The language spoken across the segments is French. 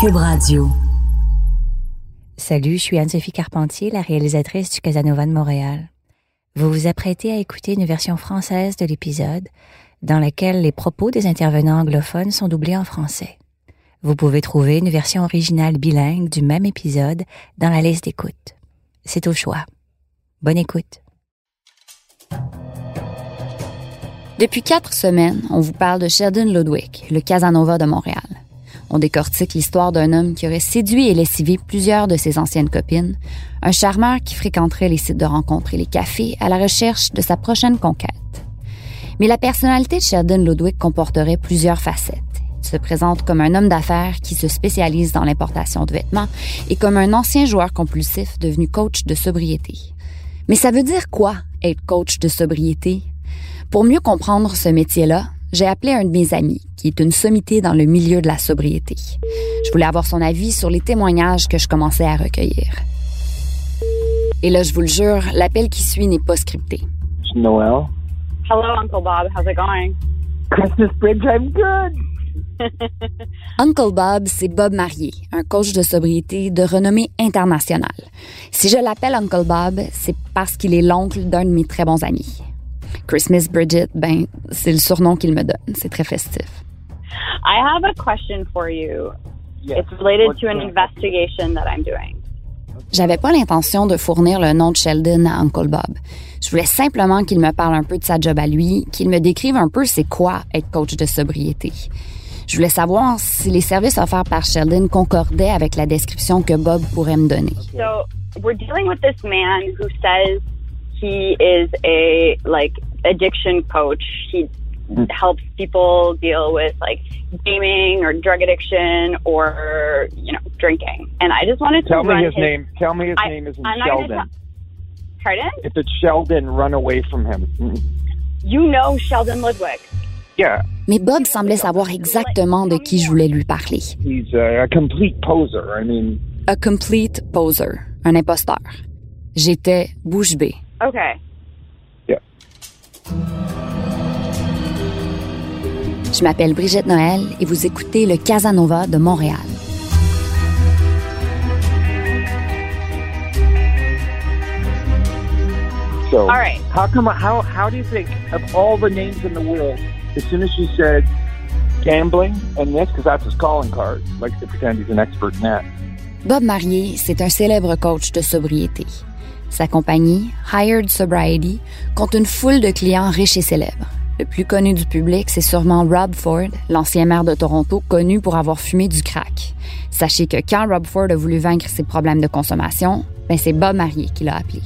Cube Radio. Salut, je suis Anne-Sophie Carpentier, la réalisatrice du Casanova de Montréal. Vous vous apprêtez à écouter une version française de l'épisode dans laquelle les propos des intervenants anglophones sont doublés en français. Vous pouvez trouver une version originale bilingue du même épisode dans la liste d'écoute. C'est au choix. Bonne écoute. Depuis quatre semaines, on vous parle de Sheldon Ludwig, le Casanova de Montréal. On décortique l'histoire d'un homme qui aurait séduit et lessivé plusieurs de ses anciennes copines, un charmeur qui fréquenterait les sites de rencontres et les cafés à la recherche de sa prochaine conquête. Mais la personnalité de Sheldon Ludwig comporterait plusieurs facettes. Il se présente comme un homme d'affaires qui se spécialise dans l'importation de vêtements et comme un ancien joueur compulsif devenu coach de sobriété. Mais ça veut dire quoi être coach de sobriété? Pour mieux comprendre ce métier-là, j'ai appelé un de mes amis, qui est une sommité dans le milieu de la sobriété. Je voulais avoir son avis sur les témoignages que je commençais à recueillir. Et là, je vous le jure, l'appel qui suit n'est pas scripté. Noel. Hello, Uncle Bob. How's it going? Christmas Bridge, I'm good. Uncle Bob, c'est Bob Marier, un coach de sobriété de renommée internationale. Si je l'appelle Uncle Bob, c'est parce qu'il est l'oncle d'un de mes très bons amis. Christmas Bridget, ben, c'est le surnom qu'il me donne. C'est très festif. I have a question for you. Yes. It's related What's to an that? investigation that I'm doing. J'avais pas l'intention de fournir le nom de Sheldon à Uncle Bob. Je voulais simplement qu'il me parle un peu de sa job à lui, qu'il me décrive un peu c'est quoi être coach de sobriété. Je voulais savoir si les services offerts par Sheldon concordaient avec la description que Bob pourrait me donner. So we're dealing with this man who says he is a like addiction coach. He helps people deal with like gaming or drug addiction or you know drinking. And I just wanted to Tell me his name. Tell me his I- name isn't I'm not Sheldon. tell- Pardon? If it's Sheldon, run away from him. You know Sheldon Ludwig. Yeah, Mais Bob semblait savoir exactement de qui je voulais lui parler. he's a, a complete poser. I mean, A complete poser, un imposteur. J'étais bouche bée. Okay. Je m'appelle Brigitte Noël et vous écoutez le Casanova de Montréal. So, All right. how come? How how do you think of all the names in the world? As soon as you said gambling and this, because that's his calling card, likes to pretend he's an expert in that. Bob Marier, c'est un célèbre coach de sobriété. Sa compagnie, Hired Sobriety, compte une foule de clients riches et célèbres. Le plus connu du public, c'est sûrement Rob Ford, l'ancien maire de Toronto, connu pour avoir fumé du crack. Sachez que quand Rob Ford a voulu vaincre ses problèmes de consommation, ben c'est Bob Marier qui l'a appelé.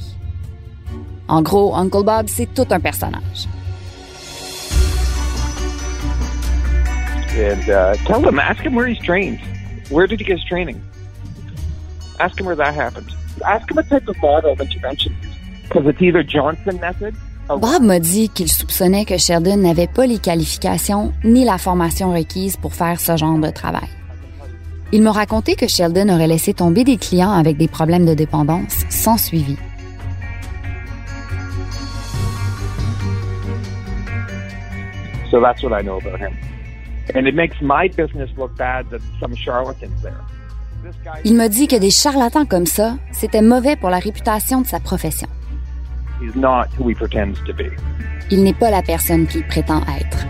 En gros, Uncle Bob, c'est tout un personnage. And uh, tell him, ask him where he's trained. Where did he get his training? Ask him where that happened. Ask him what type of model of intervention. Because it's either Johnson method. Or Bob m'a dit qu'il soupçonnait que Sheldon n'avait pas les qualifications ni la formation requise pour faire ce genre de travail. Il m'a raconté que Sheldon aurait laissé tomber des clients avec des problèmes de dépendance sans suivi. So that's what I know about him. And it makes my business look bad that some charlatans there. Il m'a dit que des charlatans comme ça, c'était mauvais pour la réputation de sa profession. Il n'est pas la personne qu'il prétend être.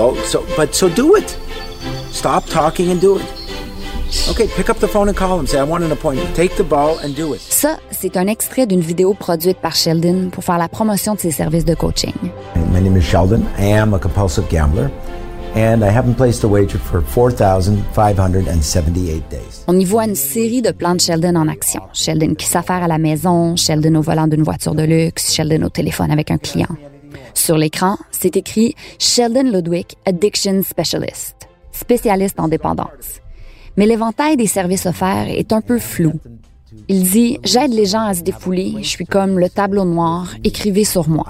Go so but so do it. Stop talking and do it. Okay, pick up the phone and call him. Say I want an appointment. Take the ball and do it. Ça, c'est un extrait d'une vidéo produite par Sheldon pour faire la promotion de ses services de coaching. My name is Sheldon. I am a compulsive gambler, and I haven't placed a wager for 4,578 days. On y voit une série de plans de Sheldon en action. Sheldon qui s'affaire à la maison, Sheldon au volant d'une voiture de luxe, Sheldon au téléphone avec un client. Sur l'écran, c'est écrit Sheldon Ludwig, Addiction Specialist, spécialiste en dépendance. Mais l'éventail des services offerts est un peu flou. Il dit J'aide les gens à se défouler, je suis comme le tableau noir, écrivez sur moi.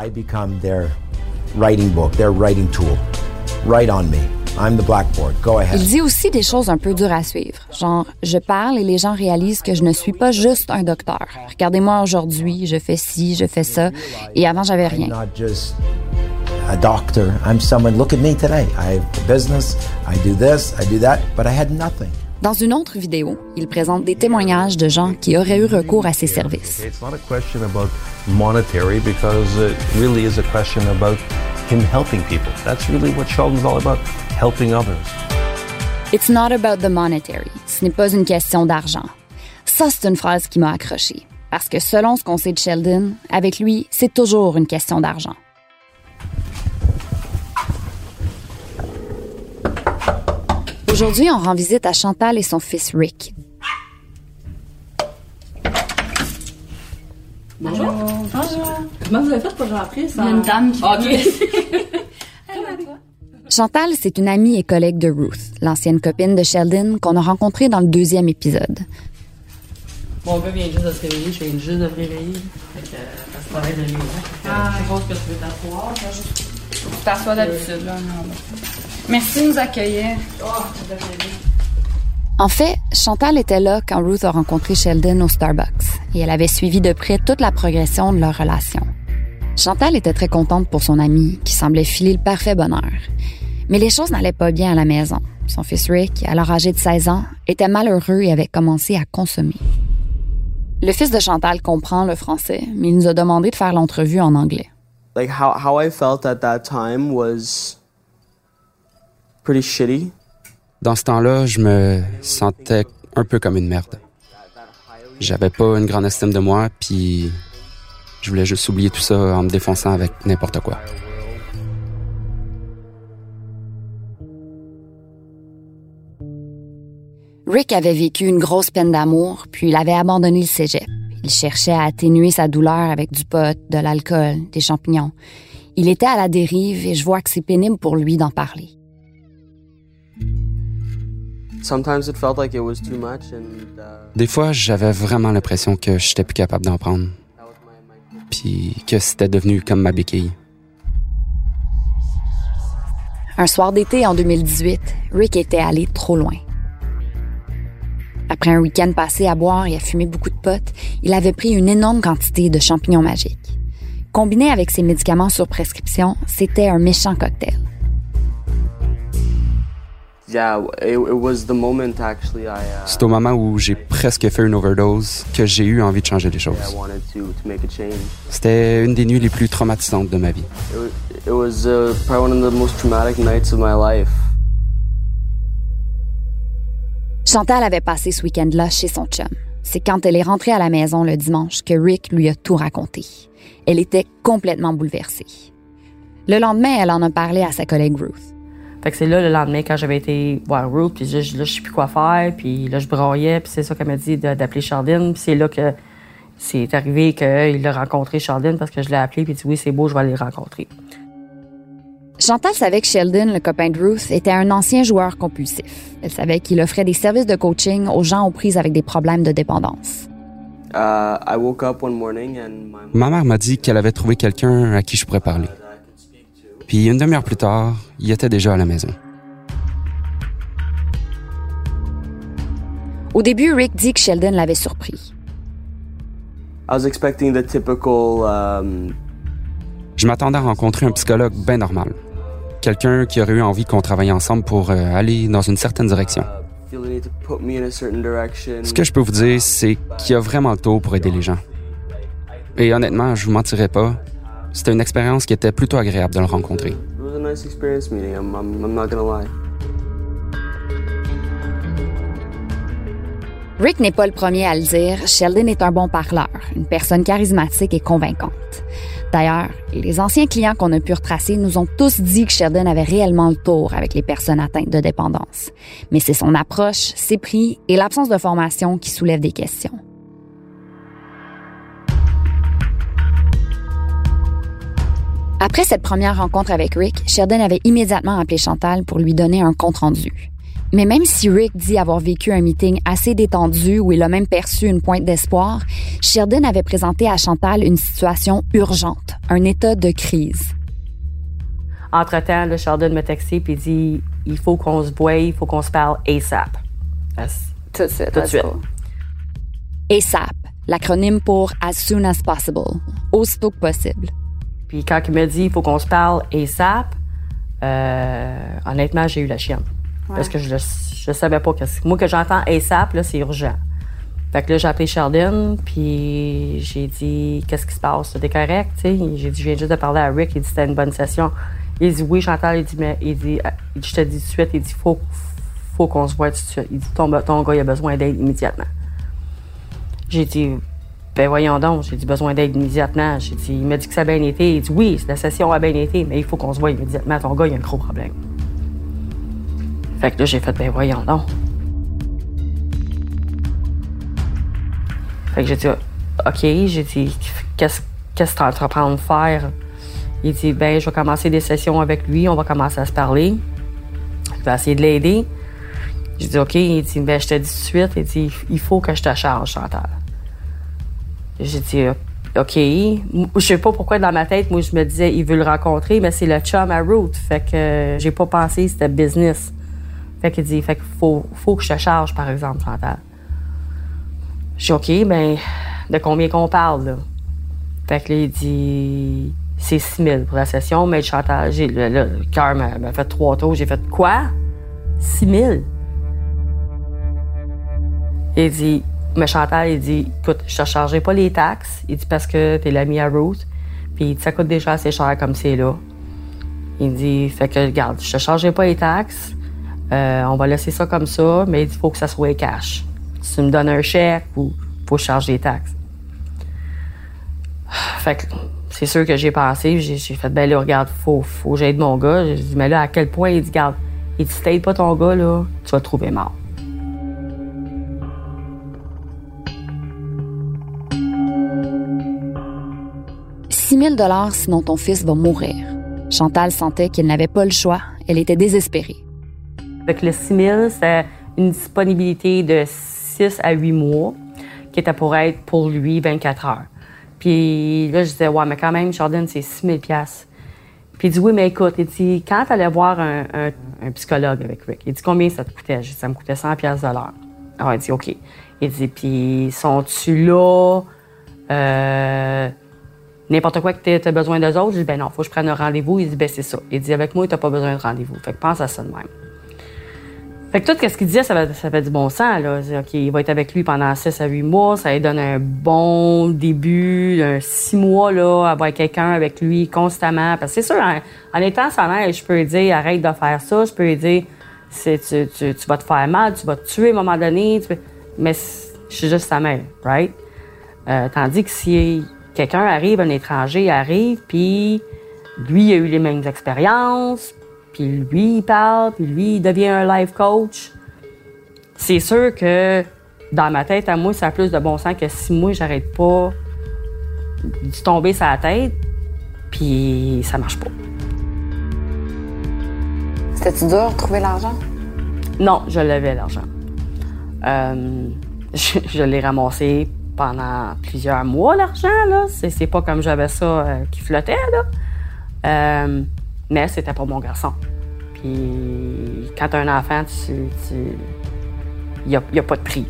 I'm the blackboard. Go ahead. Il dit aussi des choses un peu dures à suivre. Genre, je parle et les gens réalisent que je ne suis pas juste un docteur. Regardez-moi aujourd'hui, je fais ci, je fais ça. Et avant, j'avais rien. I'm not just a doctor. I'm someone. Look at me today. I have a business. I do this. I do that. But I had nothing. Dans une autre vidéo, il présente des témoignages de gens qui auraient eu recours à ses services. It's not a question about monetary because it really is a question about him helping people. That's really what Sheldon's all about, helping others. It's not about the monetary. Ce n'est pas une question d'argent. Ça, c'est une phrase qui m'a accroché. Parce que selon ce qu'on sait de Sheldon, avec lui, c'est toujours une question d'argent. Aujourd'hui, on rend visite à Chantal et son fils Rick. Bonjour. Bonjour. Comment vous avez fait pour rentrer ça? Il y a une dame qui OK. Chantal, c'est une amie et collègue de Ruth, l'ancienne copine de Sheldon qu'on a rencontrée dans le deuxième épisode. Mon gars vient juste de se réveiller, je viens juste de me réveiller. Fait que, euh, ça se travaille de nuit. hein. Ah. Je suppose que tu veux t'asseoir. juste- Tu t'assois d'habitude, là. non, non. Merci de nous accueillir. Oh. En fait, Chantal était là quand Ruth a rencontré Sheldon au Starbucks et elle avait suivi de près toute la progression de leur relation. Chantal était très contente pour son ami qui semblait filer le parfait bonheur. Mais les choses n'allaient pas bien à la maison. Son fils Rick, alors âgé de 16 ans, était malheureux et avait commencé à consommer. Le fils de Chantal comprend le français, mais il nous a demandé de faire l'entrevue en anglais. like how how I felt at that time was pretty shitty. Dans ce temps-là, je me sentais un peu comme une merde. J'avais pas une grande estime de moi, puis je voulais juste oublier tout ça en me défonçant avec n'importe quoi. Rick avait vécu une grosse peine d'amour, puis il avait abandonné le cégep. Il cherchait à atténuer sa douleur avec du pot, de l'alcool, des champignons. Il était à la dérive et je vois que c'est pénible pour lui d'en parler. Sometimes it felt like it was too much, and uh, Des fois, j'avais vraiment l'impression que j'étais plus capable d'en prendre, puis que c'était devenu comme ma béquille. Un soir d'été en 2018, Rick était allé trop loin. Après un week-end passé à boire et à fumer beaucoup de potes, il avait pris une énorme quantité de champignons magiques. Combiné avec ses médicaments sur prescription, c'était un méchant cocktail. uh, C'est au moment où j'ai presque fait une overdose que j'ai eu envie de changer les choses. C'était une des nuits les plus traumatisantes de ma vie. Chantal avait passé ce week-end-là chez son chum. C'est quand elle est rentrée à la maison le dimanche que Rick lui a tout raconté. Elle était complètement bouleversée. Le lendemain, elle en a parlé à sa collègue Ruth. Fait que c'est là, le lendemain, quand j'avais été voir Ruth, puis là, je sais plus quoi faire, puis là, je broyais, puis c'est ça qu'elle m'a dit d'appeler Chardine, c'est là que c'est arrivé qu'il a rencontré Chardine parce que je l'ai appelé, puis dit oui, c'est beau, je vais aller le rencontrer. Chantal savait que Sheldon, le copain de Ruth, était un ancien joueur compulsif. Elle savait qu'il offrait des services de coaching aux gens aux prises avec des problèmes de dépendance. Uh, I woke up one morning and my Ma mère m'a dit qu'elle avait trouvé quelqu'un à qui je pourrais parler. Puis une demi-heure plus tard, il était déjà à la maison. Au début, Rick dit que Sheldon l'avait surpris. I was expecting the typical um, Je m'attendais à rencontrer un psychologue bien normal. Quelqu'un qui aurait eu envie qu'on travaille ensemble pour euh, aller dans une certaine direction. certain direction. Ce que je peux vous dire, c'est qu'il y a vraiment le taux pour aider les gens. Et honnêtement, je vous mentirai pas, c'était une expérience qui était plutôt agréable de le rencontrer. It was a nice experience meeting him. I'm, I'm not gonna lie. Rick n'est pas le premier à le dire, Sheldon est un bon parleur, une personne charismatique et convaincante. D'ailleurs, les anciens clients qu'on a pu retracer nous ont tous dit que Sheldon avait réellement le tour avec les personnes atteintes de dépendance. Mais c'est son approche, ses prix et l'absence de formation qui soulèvent des questions. Après cette première rencontre avec Rick, Sheldon avait immédiatement appelé Chantal pour lui donner un compte-rendu. Mais même si Rick dit avoir vécu un meeting assez détendu où il a même perçu une pointe d'espoir, Sheldon avait présenté à Chantal une situation urgente, un état de crise. Entre-temps, le Sheldon m'a texté puis dit il faut qu'on se voie, il faut qu'on se parle ASAP. Tout de suite. Tout de suite. ASAP, l'acronyme pour As soon as possible, aussitôt que possible. Puis quand il m'a dit il faut qu'on se parle ASAP, euh, honnêtement, j'ai eu la chienne. Parce que je, je savais pas que moi que j'entends ASAP là, c'est urgent. Fait que là, j'ai appelé Sheldon, puis j'ai dit Qu'est-ce qui se passe? T'es correct? J'ai dit Je viens juste de parler à Rick, il dit C'était une bonne session. Il dit Oui, j'entends. Il dit Mais il dit, Je te dis tout de suite, il dit Faut, faut qu'on se voit tout de suite. Il dit Ton, ton gars, il a besoin d'aide immédiatement. J'ai dit Ben voyons donc, j'ai dit besoin d'aide immédiatement. J'ai dit Il m'a dit que ça a bien été. Il dit Oui, la session a bien été, mais il faut qu'on se voit immédiatement. Ton gars, il a un gros problème. Fait que là, j'ai fait Ben voyons donc. Fait que j'ai dit, OK, j'ai dit, qu'est-ce que tu entreprends de faire? Il dit, ben, je vais commencer des sessions avec lui, on va commencer à se parler. Je vais essayer de l'aider. J'ai dit, OK, il dit, ben, je te dis tout de suite, il dit, il faut que je te charge, Chantal. J'ai dit, OK. Je sais pas pourquoi dans ma tête, moi, je me disais, il veut le rencontrer, mais c'est le chum à Root. Fait que j'ai pas pensé c'était business. Fait qu'il dit, fait qu'il faut, que je te charge, par exemple, Chantal. J'ai dit, OK, ben, de combien qu'on parle, là? Fait que il dit, c'est 6 000 pour la session, mais Chantal, j'ai, là, le cœur m'a, fait trois tours. J'ai fait, quoi? 6 000? Il dit, mais Chantal, il dit, écoute, je te chargerai pas les taxes. Il dit, parce que t'es l'ami à Ruth. Puis ça coûte déjà assez cher comme c'est là. Il dit, fait que, regarde, je te chargerai pas les taxes. Euh, on va laisser ça comme ça, mais il faut que ça soit cash tu me donnes un chèque ou faut que je charge des taxes. Fait que c'est sûr que j'ai pensé, j'ai fait, ben là, regarde, faut, faut que j'aide mon gars. J'ai dit, mais là, à quel point? Il dit, regarde, il dit, si t'aides pas ton gars, là, tu vas te trouver mort. « 6 000 sinon ton fils va mourir. Chantal sentait qu'elle n'avait pas le choix. Elle était désespérée. Avec le 6 000, c'est une disponibilité de à 8 mois, qui était pour être pour lui 24 heures. Puis là, je disais, ouais, mais quand même, Jordan, c'est 6 000 Puis il dit, oui, mais écoute, il dit, quand tu allais voir un, psychologue avec Rick, il dit, combien ça te coûtait? Je dit, ça me coûtait 100 de l'heure. Alors, il dit, OK. Il dit, puis sont-tu là? Euh, n'importe quoi que tu as besoin d'eux autres? Je dis, ben non, faut que je prenne un rendez-vous. Il dit, ben c'est ça. Il dit, avec moi, tu n'as pas besoin de rendez-vous. Fait que pense à ça de même. Fait que tout ce qu'il disait, ça fait, ça fait du bon sens. Là. OK, il va être avec lui pendant 6 à 8 mois. Ça lui donne un bon début, un 6 mois, là, avoir quelqu'un avec lui constamment. Parce que c'est sûr, en, étant sa mère, je peux lui dire arrête de faire ça. Je peux lui dire tu, tu, tu, vas te faire mal, tu vas te tuer à un moment donné. Mais je suis juste sa mère, right? Euh, tandis que si quelqu'un arrive, un étranger arrive, puis lui, il a eu les mêmes expériences, puis lui, il parle, puis lui, il devient un life coach. C'est sûr que dans ma tête, à moi, ça a plus de bon sens que si moi, j'arrête pas de tomber sur la tête, puis ça marche pas. C'était-tu dur de trouver l'argent? Non, je l'avais, l'argent. Euh, je, l'ai ramassé pendant plusieurs mois, l'argent, là. C'est, pas comme j'avais ça euh, qui flottait, là. Euh, mais c'était pour mon garçon. Puis quand tu as un enfant, il n'y a, a, pas de prix.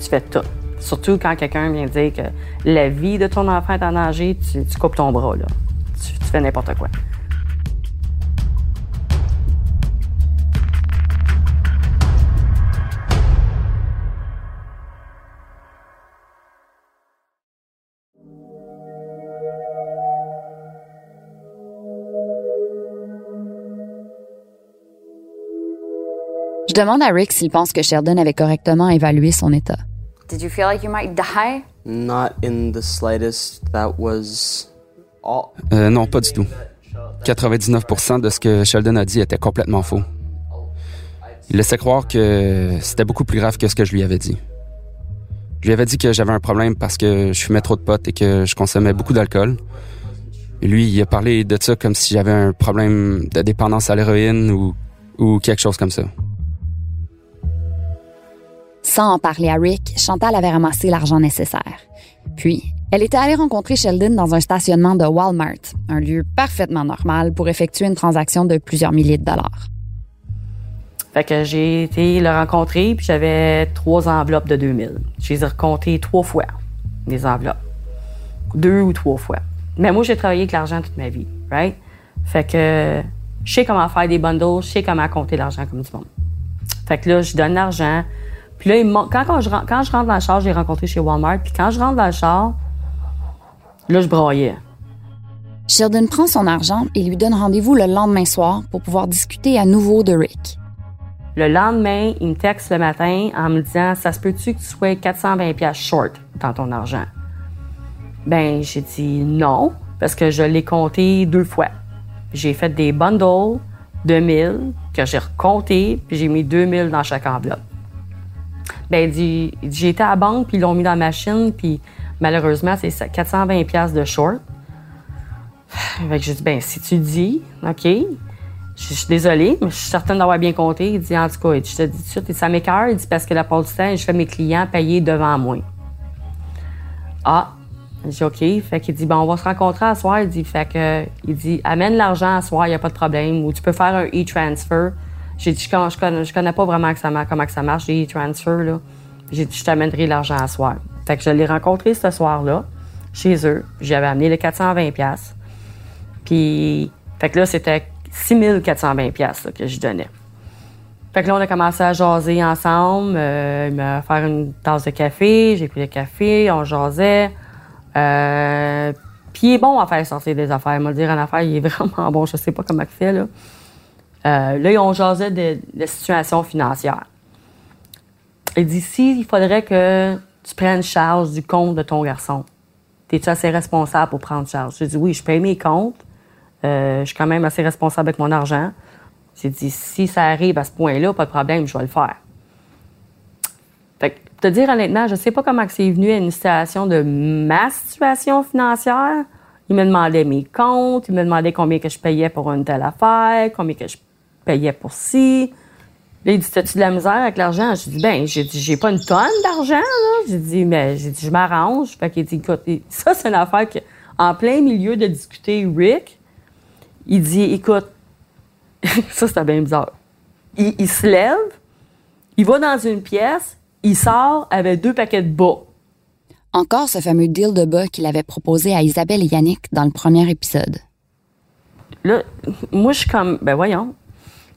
Tu fais tout. Surtout quand quelqu'un vient dire que la vie de ton enfant est en danger, tu, coupes ton bras. Tu fais n'importe quoi. Je demande à Rick s'il pense que Sheldon avait correctement évalué son état. Did you feel like you might die? Not in the slightest. That was all... Euh, non, pas du tout. 99% de ce que Sheldon a dit était complètement faux. Il laissait croire que c'était beaucoup plus grave que ce que je lui avais dit. Je lui avais dit que j'avais un problème parce que je fumais trop de potes et que je consommais beaucoup d'alcool. Lui, il a parlé de ça comme si j'avais un problème de dépendance à l'héroïne ou, ou quelque chose comme ça. Sans en parler à Rick, Chantal avait ramassé l'argent nécessaire. Puis, Elle était allée rencontrer Sheldon dans un stationnement de Walmart, un lieu parfaitement normal pour effectuer une transaction de plusieurs milliers de dollars. Fait que j'ai été le rencontrer, puis j'avais trois enveloppes de 2000. Je les ai recomptées trois fois, les enveloppes. Deux ou trois fois. Mais moi, j'ai travaillé avec l'argent toute ma vie, right? Fait que je sais comment faire des bundles, je sais comment compter l'argent comme du monde. Fait que là, je donne l'argent. Puis là, il quand, quand, je, ren- quand je rentre dans le char, j'ai rencontré chez Walmart. Puis quand je rentre dans le char, là, je braillais. Sheldon prend son argent et lui donne rendez-vous le lendemain soir pour pouvoir discuter à nouveau de Rick. Le lendemain, il me texte le matin en me disant Ça se peut-tu que tu sois 420$ piastres short dans ton argent? Ben, j'ai dit non, parce que je l'ai compté deux fois. J'ai fait des bundles de 1000 que j'ai recompté, puis j'ai mis 2000 dans chaque enveloppe. Ben, dit, j'ai été à la banque, puis ils l'ont mis dans la machine, puis malheureusement, c'est ça, 420$ piastres de short. Fait que j'ai dit, ben, si tu dis, OK. Je suis désolée, mais je suis certaine d'avoir bien compté. Il dit, en tout cas, je te dis tout de ça m'écœure. Il dit, parce que la part du temps, je fais mes clients payer devant moi. Ah, j'ai OK. Fait qu'il dit, bon, on va se rencontrer à soir. Il dit, fait que, il dit, amène l'argent à soir, il n'y a pas de problème. Ou tu peux faire un e-transfer. J'ai dit, je je connais, je connais pas vraiment comment ça marche, les e-transfer, là. J'ai dit, je t'amènerai l'argent à soir. Fait que je l'ai rencontré ce soir-là, chez eux. J'avais amené les 420$. piastres. Puis, fait que là, c'était 6420$ piastres, là, que je donnais. Fait que là, on a commencé à jaser ensemble. Euh, il m'a fait une tasse de café. J'ai pris le café, on jasait. Euh, puis il est bon à faire sortir des affaires. Il m'a dit en affaire, il est vraiment bon. Je sais pas comment il fait, là. Euh, là, on jasait de, de la situation financière. Il dit, si, il faudrait que tu prennes charge du compte de ton garçon. Es-tu assez responsable pour prendre charge? J'ai dit, oui, je paye mes comptes. Euh, je suis quand même assez responsable avec mon argent. J'ai dit, si ça arrive à ce point-là, pas de problème, je vais le faire. Fait que, te dire honnêtement, je sais pas comment c'est venu à une situation de ma situation financière. Il me demandait mes comptes, il me demandait combien que je payais pour une telle affaire, combien que je payais pour ci. Là, il dit, t'as-tu de la misère avec l'argent? J'ai dit, ben, j'ai dit, j'ai pas une tonne d'argent, là. J'ai dit, mais, j'ai dit, je m'arrange. Fait qu'il dit, écoute, ça, c'est une affaire que, en plein milieu de discuter, Rick, il dit, écoute, ça, c'était bien bizarre. Il, il se lève, il va dans une pièce, il sort avec deux paquets de bas. Encore ce fameux deal de bas qu'il avait proposé à Isabelle et Yannick dans le premier épisode. Là, moi, je suis comme, ben voyons.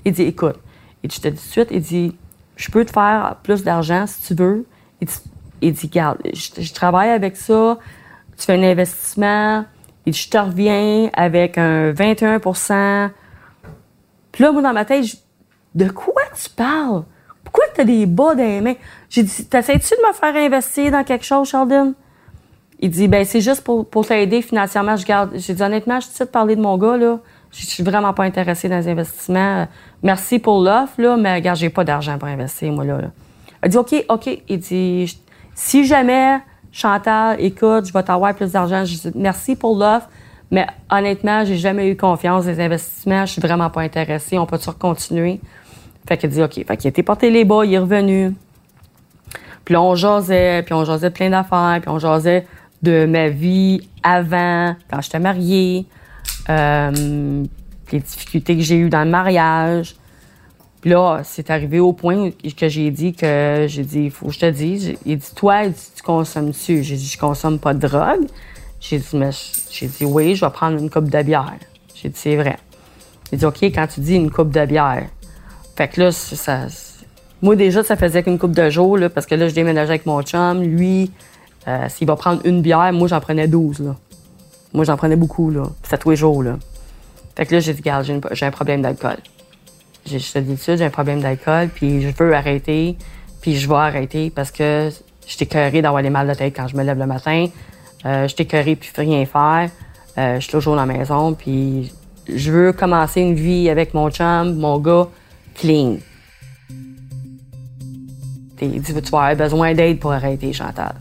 Il dit, écoute, et je te dis tout de suite, il dit, je peux te faire plus d'argent si tu veux. Il dit, il dit garde, je, travaille avec ça, tu fais un investissement, il dit, je te reviens avec un 21% Puis là, moi, dans ma tête, je- de quoi tu parles? Pourquoi tu as des bas dans les mains? J'ai dit, t'essaies-tu de me faire investir dans quelque chose, Sheldon? Il dit, ben c'est juste pour, pour t'aider financièrement. Je garde. J'ai dit, honnêtement, je suis de parler de mon gars, là. Je suis vraiment pas intéressée dans les investissements. Merci pour l'offre, là, mais regarde, j'ai pas d'argent pour investir, moi, là. Il dit, OK, OK. Il dit, si jamais, Chantal, écoute, je vais t'avoir plus d'argent. Je dis, merci pour l'offre, mais honnêtement, j'ai jamais eu confiance les investissements. Je suis vraiment pas intéressée. On peut-tu continuer? Fait qu'il dit, OK. Fait qu'il été porté les bas, il est revenu. Puis là, on jasait, puis on jasait plein d'affaires, puis on jasait de ma vie avant, quand j'étais mariée, euh, les difficultés que j'ai eues dans le mariage. Puis là, c'est arrivé au point que j'ai dit que j'ai dit, il faut que je te dise. Il dit, toi, tu consommes-tu? J'ai dit, je consomme pas de drogue. J'ai dit, mais j'ai dit, oui, je vais prendre une coupe de bière. J'ai dit, c'est vrai. Il dit, OK, quand tu dis une coupe de bière. Fait que là, ça. Moi, déjà, ça faisait qu'une coupe de jours, là, parce que là, je déménageais avec mon chum. Lui, euh, s'il va prendre une bière, moi, j'en prenais 12, là. Moi, j'en prenais beaucoup, là. C'était tous les jours, là. Fait que là, j'ai dit, regarde, j'ai un problème d'alcool. Je te dis suite, j'ai un problème d'alcool, puis je veux arrêter, puis je vais arrêter parce que je t'ai écœurée d'avoir des mal de tête quand je me lève le matin. Euh, je t'ai écœurée puis rien faire. Euh, je suis toujours dans la maison, puis je veux commencer une vie avec mon chum, mon gars, clean. Il dit, tu vas avoir besoin d'aide pour arrêter, Chantal?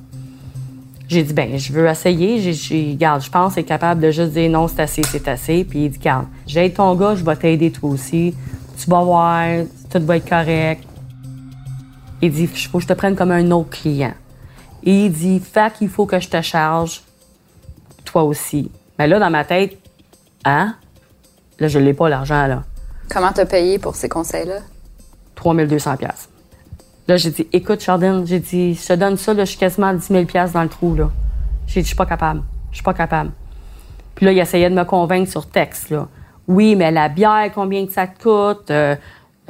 J'ai dit, ben, je veux essayer. J'ai, j'ai, garde, je pense être capable de juste dire non, c'est assez, c'est assez. Puis il dit, garde, j'aide ton gars, je vais t'aider toi aussi. Tu vas voir, tout va être correct. Il dit, il faut que je te prenne comme un autre client. Et il dit, fait qu'il faut que je te charge toi aussi. Mais là, dans ma tête, hein? Là, je l'ai pas, l'argent, là. Comment t'as payé pour ces conseils-là? 3200 pièces. Là, j'ai dit, écoute, Chardin, j'ai dit, je te donne ça, là, je suis quasiment à 10 000 pièces dans le trou, là. J'ai dit, je suis pas capable. Je suis pas capable. Puis là, il essayait de me convaincre sur texte, là. Oui, mais la bière, combien que ça te coûte? Euh,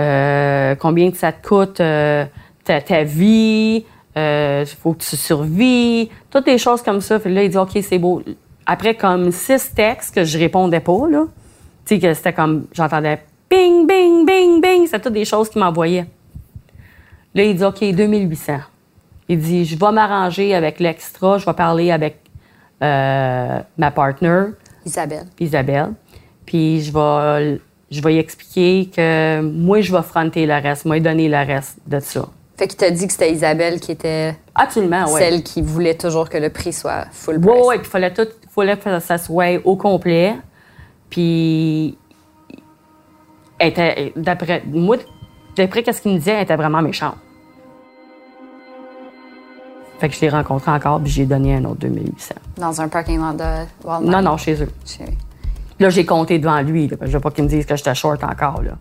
euh, combien que ça te coûte euh, ta, vie? Il faut que tu survis. Toutes des choses comme ça. Puis là, il dit, OK, c'est beau. Après, comme six textes que je répondais pas, là. Tu sais, que c'était comme, j'entendais bing, bing, bing, bing. C'était toutes des choses qu'il m'envoyait. Là, il dit, OK, 2800. Il dit, je vais m'arranger avec l'extra, je vais parler avec euh, ma partner. Isabelle. Isabelle. Puis je vais, je vais y expliquer que moi, je vais fronter le reste, moi, donner le reste de ça. Fait qu'il t'a dit que c'était Isabelle qui était Absolument, oui. celle qui voulait toujours que le prix soit full Oui, price. oui, puis il fallait, tout, fallait que ça soit au complet. Puis, d'après, moi, d'après ce qu'il me disait, elle était vraiment méchante. Fait que je l'ai rencontré encore, puis j'ai donné un autre 2800. Dans un parking lot de Walmart? Non, non, chez eux. Chez- Là, j'ai compté devant lui, là, parce que je veux pas qu'il me dise que j'étais short encore, là.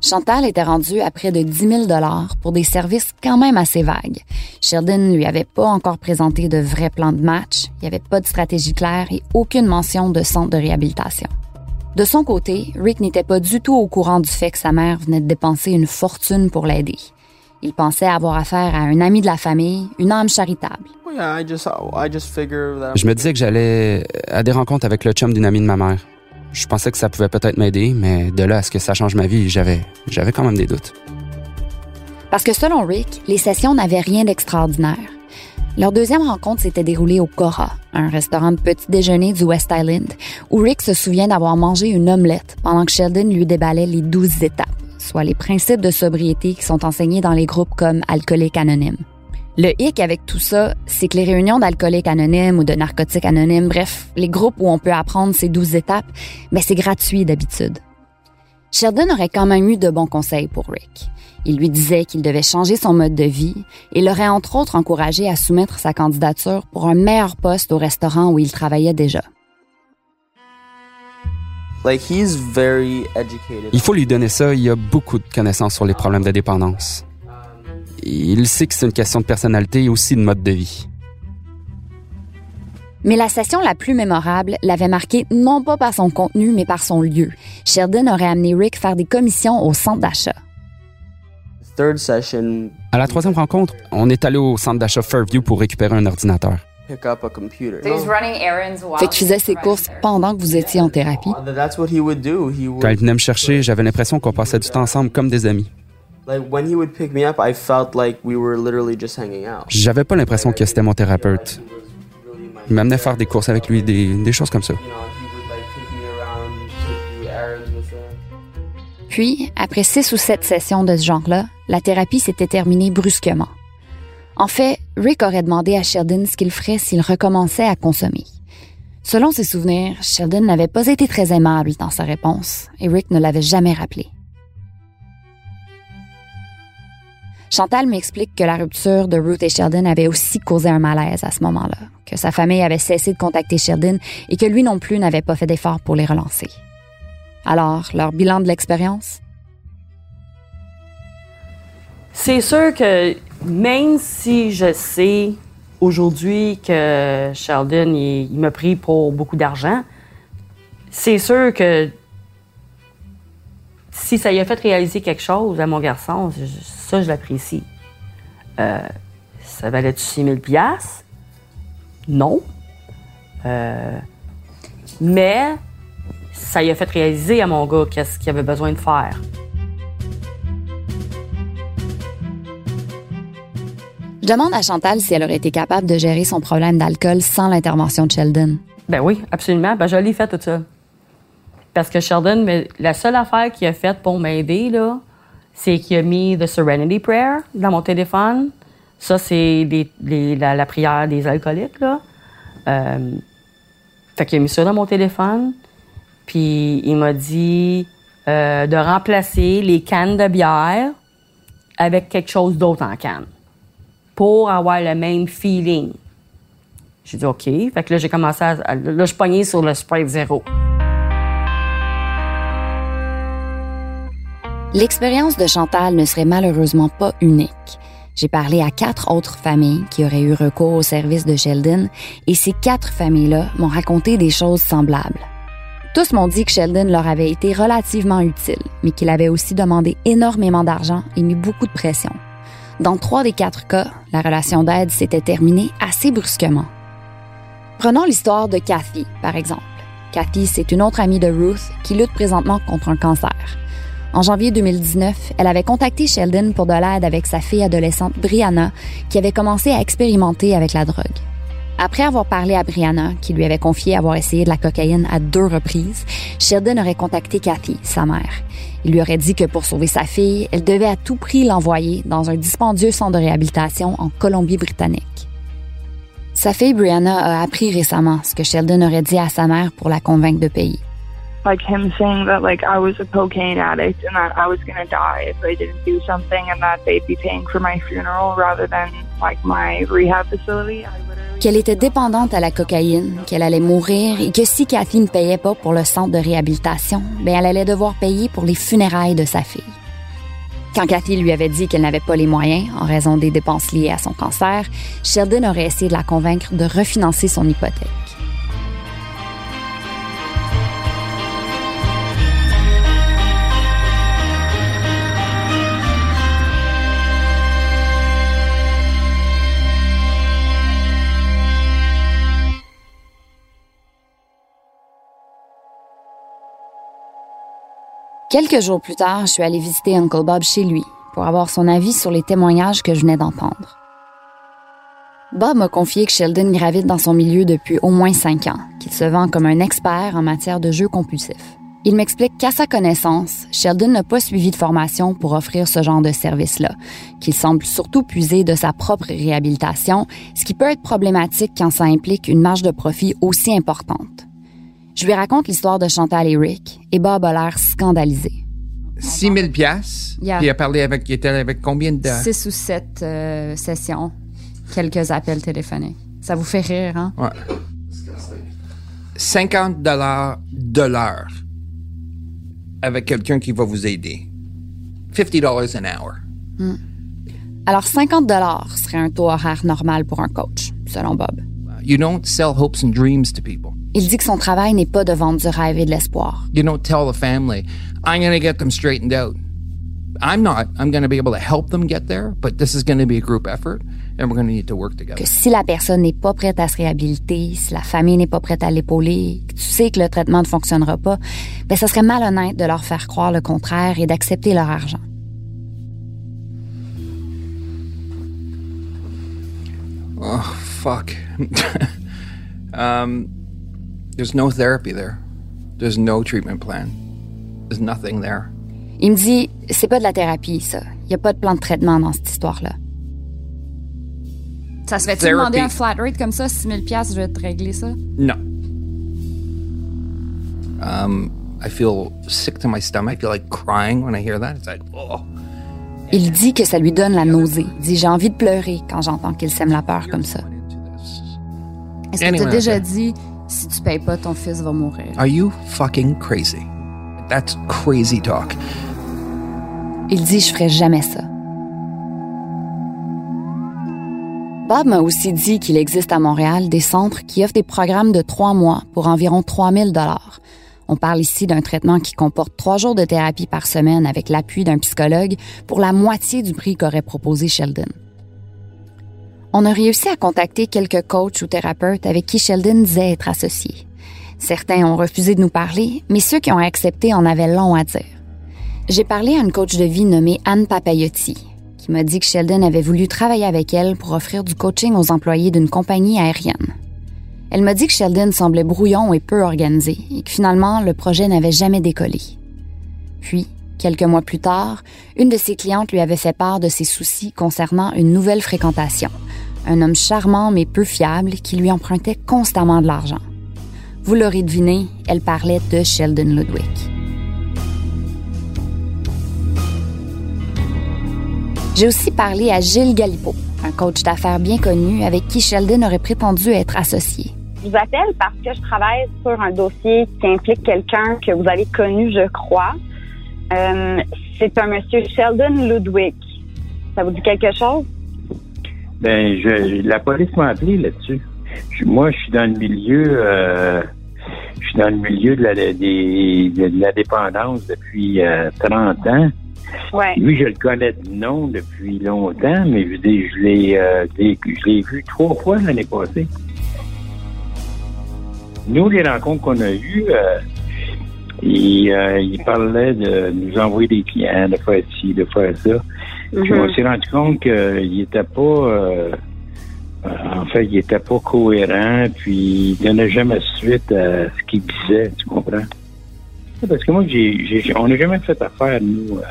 Chantal était rendue à près de 10 000 pour des services quand même assez vagues. Sheldon lui avait pas encore présenté de vrai plan de match, il n'y avait pas de stratégie claire et aucune mention de centre de réhabilitation. De son côté, Rick n'était pas du tout au courant du fait que sa mère venait de dépenser une fortune pour l'aider. Il pensait avoir affaire à un ami de la famille, une âme charitable. Je me disais que j'allais à des rencontres avec le chum d'une amie de ma mère. Je pensais que ça pouvait peut-être m'aider, mais de là à ce que ça change ma vie, j'avais, j'avais quand même des doutes. Parce que selon Rick, les sessions n'avaient rien d'extraordinaire. Leur deuxième rencontre s'était déroulée au Cora, un restaurant de petit déjeuner du West Island, où Rick se souvient d'avoir mangé une omelette pendant que Sheldon lui déballait les douze étapes, soit les principes de sobriété qui sont enseignés dans les groupes comme Alcooliques Anonymes. Le hic avec tout ça, c'est que les réunions d'alcooliques anonymes ou de narcotiques anonymes, bref, les groupes où on peut apprendre ces douze étapes, mais c'est gratuit d'habitude. Sheldon aurait quand même eu de bons conseils pour Rick. Il lui disait qu'il devait changer son mode de vie et l'aurait entre autres encouragé à soumettre sa candidature pour un meilleur poste au restaurant où il travaillait déjà. Il faut lui donner ça, il a beaucoup de connaissances sur les problèmes de dépendance. Il sait que c'est une question de personnalité et aussi de mode de vie. Mais la session la plus mémorable l'avait marqué non pas par son contenu, mais par son lieu. Sheldon aurait amené Rick faire des commissions au centre d'achat. Third session, À la troisième rencontre, on est allé au centre d'achat Fairview pour récupérer un ordinateur. pick up a computer. running errands while Fait qu'il faisait ses courses pendant que vous étiez en thérapie. Quand il venait me chercher, j'avais l'impression qu'on passait du temps ensemble comme des amis. J'avais pas l'impression que c'était mon thérapeute. Il m'amenait faire des courses avec lui, des, des choses comme ça. Puis, après six ou sept sessions de ce genre-là, la thérapie s'était terminée brusquement. En fait, Rick aurait demandé à Sheldon ce qu'il ferait s'il recommençait à consommer. Selon ses souvenirs, Sheldon n'avait pas été très aimable dans sa réponse et Rick ne l'avait jamais rappelé. Chantal m'explique que la rupture de Ruth et Sheldon avait aussi causé un malaise à ce moment-là, que sa famille avait cessé de contacter Sheldon et que lui non plus n'avait pas fait d'efforts pour les relancer. Alors, leur bilan de l'expérience? C'est sûr que même si je sais aujourd'hui que Sheldon il, m'a pris pour beaucoup d'argent, c'est sûr que si ça lui a fait réaliser quelque chose à mon garçon, ça, je l'apprécie. Euh, ça valait-tu 6 000 piastres? Non. Euh, mais ça lui a fait réaliser à mon gars qu'est-ce qu'il avait besoin de faire. Je demande à Chantal si elle aurait été capable de gérer son problème d'alcool sans l'intervention de Sheldon. Ben oui, absolument. Ben, je l'ai fait tout ça. Parce que Sheldon, la seule affaire qu'il a faite pour m'aider, là, c'est qu'il a mis The Serenity Prayer dans mon téléphone. Ça, c'est la, prière des alcooliques. Euh, fait qu'il a mis ça dans mon téléphone. Puis il m'a dit euh, de remplacer les cannes de bière avec quelque chose d'autre en canne. Pour avoir le même feeling. J'ai dit OK. Fait que là, j'ai commencé à. Là, je pognais sur le Sprite Zero. L'expérience de Chantal ne serait malheureusement pas unique. J'ai parlé à quatre autres familles qui auraient eu recours au service de Sheldon et ces quatre familles-là m'ont raconté des choses semblables. Tous m'ont dit que Sheldon leur avait été relativement utile, mais qu'il avait aussi demandé énormément d'argent et mis beaucoup de pression. Dans trois des quatre cas, la relation d'aide s'était terminée assez brusquement. Prenons l'histoire de Kathy, par exemple. Kathy, c'est une autre amie de Ruth qui lutte présentement contre un cancer. En janvier 2019, elle avait contacté Sheldon pour de l'aide avec sa fille adolescente Brianna, qui avait commencé à expérimenter avec la drogue. Après avoir parlé à Brianna, qui lui avait confié avoir essayé de la cocaïne à deux reprises, Sheldon aurait contacté Kathy, sa mère. Il lui aurait dit que pour sauver sa fille, elle devait à tout prix l'envoyer dans un dispendieux centre de réhabilitation en Colombie-Britannique. Sa fille Brianna a appris récemment ce que Sheldon aurait dit à sa mère pour la convaincre de payer. like him saying that like I was a cocaine addict and that I was gonna die if I didn't do something and that they'd be paying for my funeral rather than like my rehab facility. I literally qu'elle était dépendante à la cocaïne, qu'elle allait mourir et que si Cathy ne payait pas pour le centre de réhabilitation, ben elle allait devoir payer pour les funérailles de sa fille. Quand Cathy lui avait dit qu'elle n'avait pas les moyens en raison des dépenses liées à son cancer, Sheldon aurait essayé de la convaincre de refinancer son hypothèque. Quelques jours plus tard, je suis allée visiter Uncle Bob chez lui pour avoir son avis sur les témoignages que je venais d'entendre. Bob m'a confié que Sheldon gravite dans son milieu depuis au moins cinq ans, qu'il se vend comme un expert en matière de jeux compulsifs. Il m'explique qu'à sa connaissance, Sheldon n'a pas suivi de formation pour offrir ce genre de service-là, qu'il semble surtout puiser de sa propre réhabilitation, ce qui peut être problématique quand ça implique une marge de profit aussi importante. Je lui raconte l'histoire de Chantal et Rick, et Bob a l'air scandalisé. 6 000 piastres? Yeah. Puis il a parlé avec, il était avec combien de... Six ou sept euh, sessions, quelques appels téléphoniques. Ça vous fait rire, hein? Ouais. 50 dollars de l'heure avec quelqu'un qui va vous aider. 50 dollars an hour. Hmm. Alors, 50 dollars serait un taux horaire normal pour un coach, selon Bob. You don't sell hopes and dreams to people. Il dit que son travail n'est pas de vendre du rêve et de l'espoir. You don't tell the family, I'm going to get them straightened out. I'm not. I'm going to be able to help them get there, but this is going to be a group effort and we're going to need to work together. Que si la personne n'est pas prête à se réhabiliter, si la famille n'est pas prête à l'épauler, que tu sais que le traitement ne fonctionnera pas, ben ça serait malhonnête de leur faire croire le contraire et d'accepter leur argent. Oh, fuck. um, there's no therapy there. There's no treatment plan. There's nothing there. Il me dit, c'est pas de la thérapie, ça. Il y a pas de plan de traitement dans cette histoire-là. Ça se fait-tu demander un flat rate comme ça, 6 000 je vais te régler ça? No. Um, I feel sick to my stomach. I feel like crying when I hear that. It's like, oh. Il dit que ça lui donne la nausée. Il dit, j'ai envie de pleurer quand j'entends qu'il sème la peur comme ça. Est-ce que tu as déjà dit, si tu payes pas, ton fils va mourir? Are you fucking crazy? That's crazy talk. Il dit, je ferai jamais ça. Bob m'a aussi dit qu'il existe à Montréal des centres qui offrent des programmes de trois mois pour environ 3000 dollars. On parle ici d'un traitement qui comporte trois jours de thérapie par semaine avec l'appui d'un psychologue pour la moitié du prix qu'aurait proposé Sheldon. On a réussi à contacter quelques coachs ou thérapeutes avec qui Sheldon disait être associé. Certains ont refusé de nous parler, mais ceux qui ont accepté en avaient long à dire. J'ai parlé à une coach de vie nommée Anne Papayotti, qui m'a dit que Sheldon avait voulu travailler avec elle pour offrir du coaching aux employés d'une compagnie aérienne. Elle m'a dit que Sheldon semblait brouillon et peu organisé et que finalement le projet n'avait jamais décollé. Puis, quelques mois plus tard, une de ses clientes lui avait fait part de ses soucis concernant une nouvelle fréquentation, un homme charmant mais peu fiable qui lui empruntait constamment de l'argent. Vous l'aurez deviné, elle parlait de Sheldon Ludwig. J'ai aussi parlé à Gilles Galipeau, un coach d'affaires bien connu avec qui Sheldon aurait prétendu être associé. Je vous appelle parce que je travaille sur un dossier qui implique quelqu'un que vous avez connu, je crois. Euh, c'est un monsieur Sheldon Ludwig. Ça vous dit quelque chose? Ben, je, la police m'a appelé là-dessus. Moi, je suis dans le milieu, euh, je suis dans le milieu de la, des- de la dépendance depuis euh, 30 ans. Ouais. Lui, je le connais de nom depuis longtemps, mais je, l'ai, euh, je l'ai- vu trois fois l'année passée. Nous, les rencontres qu'on a eues, euh, il, euh, il parlait de nous envoyer des clients, de faire ci, de faire ça. Puis Mhm. on s'est rendu compte qu'il était pas, euh, euh, en fait, il était pas cohérent, puis il donnait jamais suite à ce qu'il disait, tu comprends? Parce que moi, j'ai, j'ai- on n'a jamais fait affaire, nous, euh,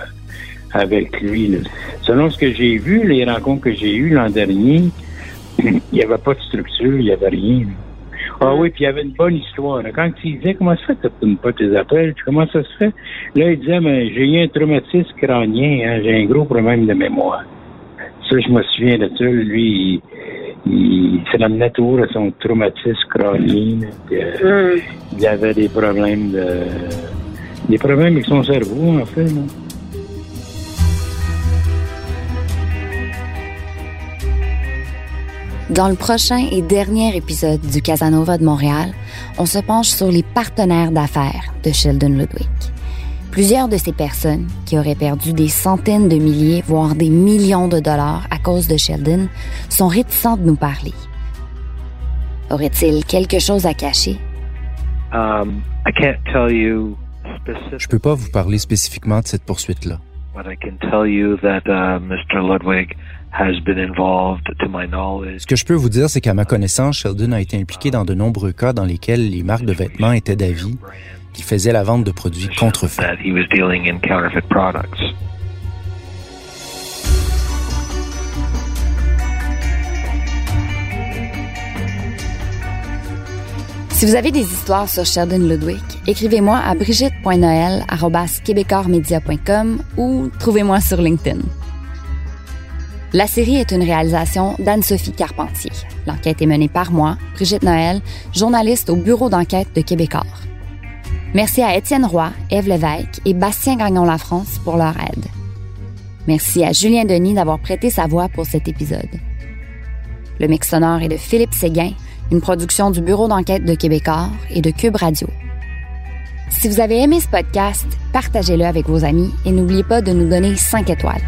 avec lui. là. Selon ce que j'ai vu, les rencontres que j'ai eues l'an dernier, il n'y avait pas de structure, il n'y avait rien. là. Ah oui, puis il y avait une bonne histoire. Quand il disait comment ça fait que tu ne pas tes appels, comment ça se fait? Là, il disait, mais j'ai eu un traumatisme crânien, hein, j'ai un gros problème de mémoire. Ça, je me souviens de ça. Lui, il, il se ramenait toujours à son traumatisme crânien. puis, euh, Il avait des problèmes de. des problèmes avec son cerveau, en fait. là. Dans le prochain et dernier épisode du Casanova de Montréal, on se penche sur les partenaires d'affaires de Sheldon Ludwig. Plusieurs de ces personnes, qui auraient perdu des centaines de milliers, voire des millions de dollars à cause de Sheldon, sont réticents de nous parler. Aurait-il quelque chose à cacher? Um, I can't tell you specific, Je peux pas vous parler spécifiquement de cette poursuite-là. but I can tell you that uh, Mr. Ludwig has been involved, to my knowledge. Ce que je peux vous dire, c'est qu'à ma connaissance, Sheldon a été impliqué dans de nombreux cas dans lesquels les marques de vêtements étaient d'avis qu'il faisait la vente de produits contrefaits. that he was dealing in counterfeit products. Si vous avez des histoires sur Sheldon Ludwig, écrivez-moi à brigitte.noël.québécoismedia.com ou trouvez-moi sur LinkedIn. La série est une réalisation d'Anne-Sophie Carpentier. L'enquête est menée par moi, Brigitte Noël, journaliste au bureau d'enquête de Québécois. Merci à Étienne Roy, Ève Lévesque et Bastien Gagnon-La-France pour leur aide. Merci à Julien Denis d'avoir prêté sa voix pour cet épisode. Le mix sonore est de Philippe Séguin, une production du Bureau d'enquête de Québécois et de Cube Radio. Si vous avez aimé ce podcast, partagez-le avec vos amis et n'oubliez pas de nous donner 5 étoiles.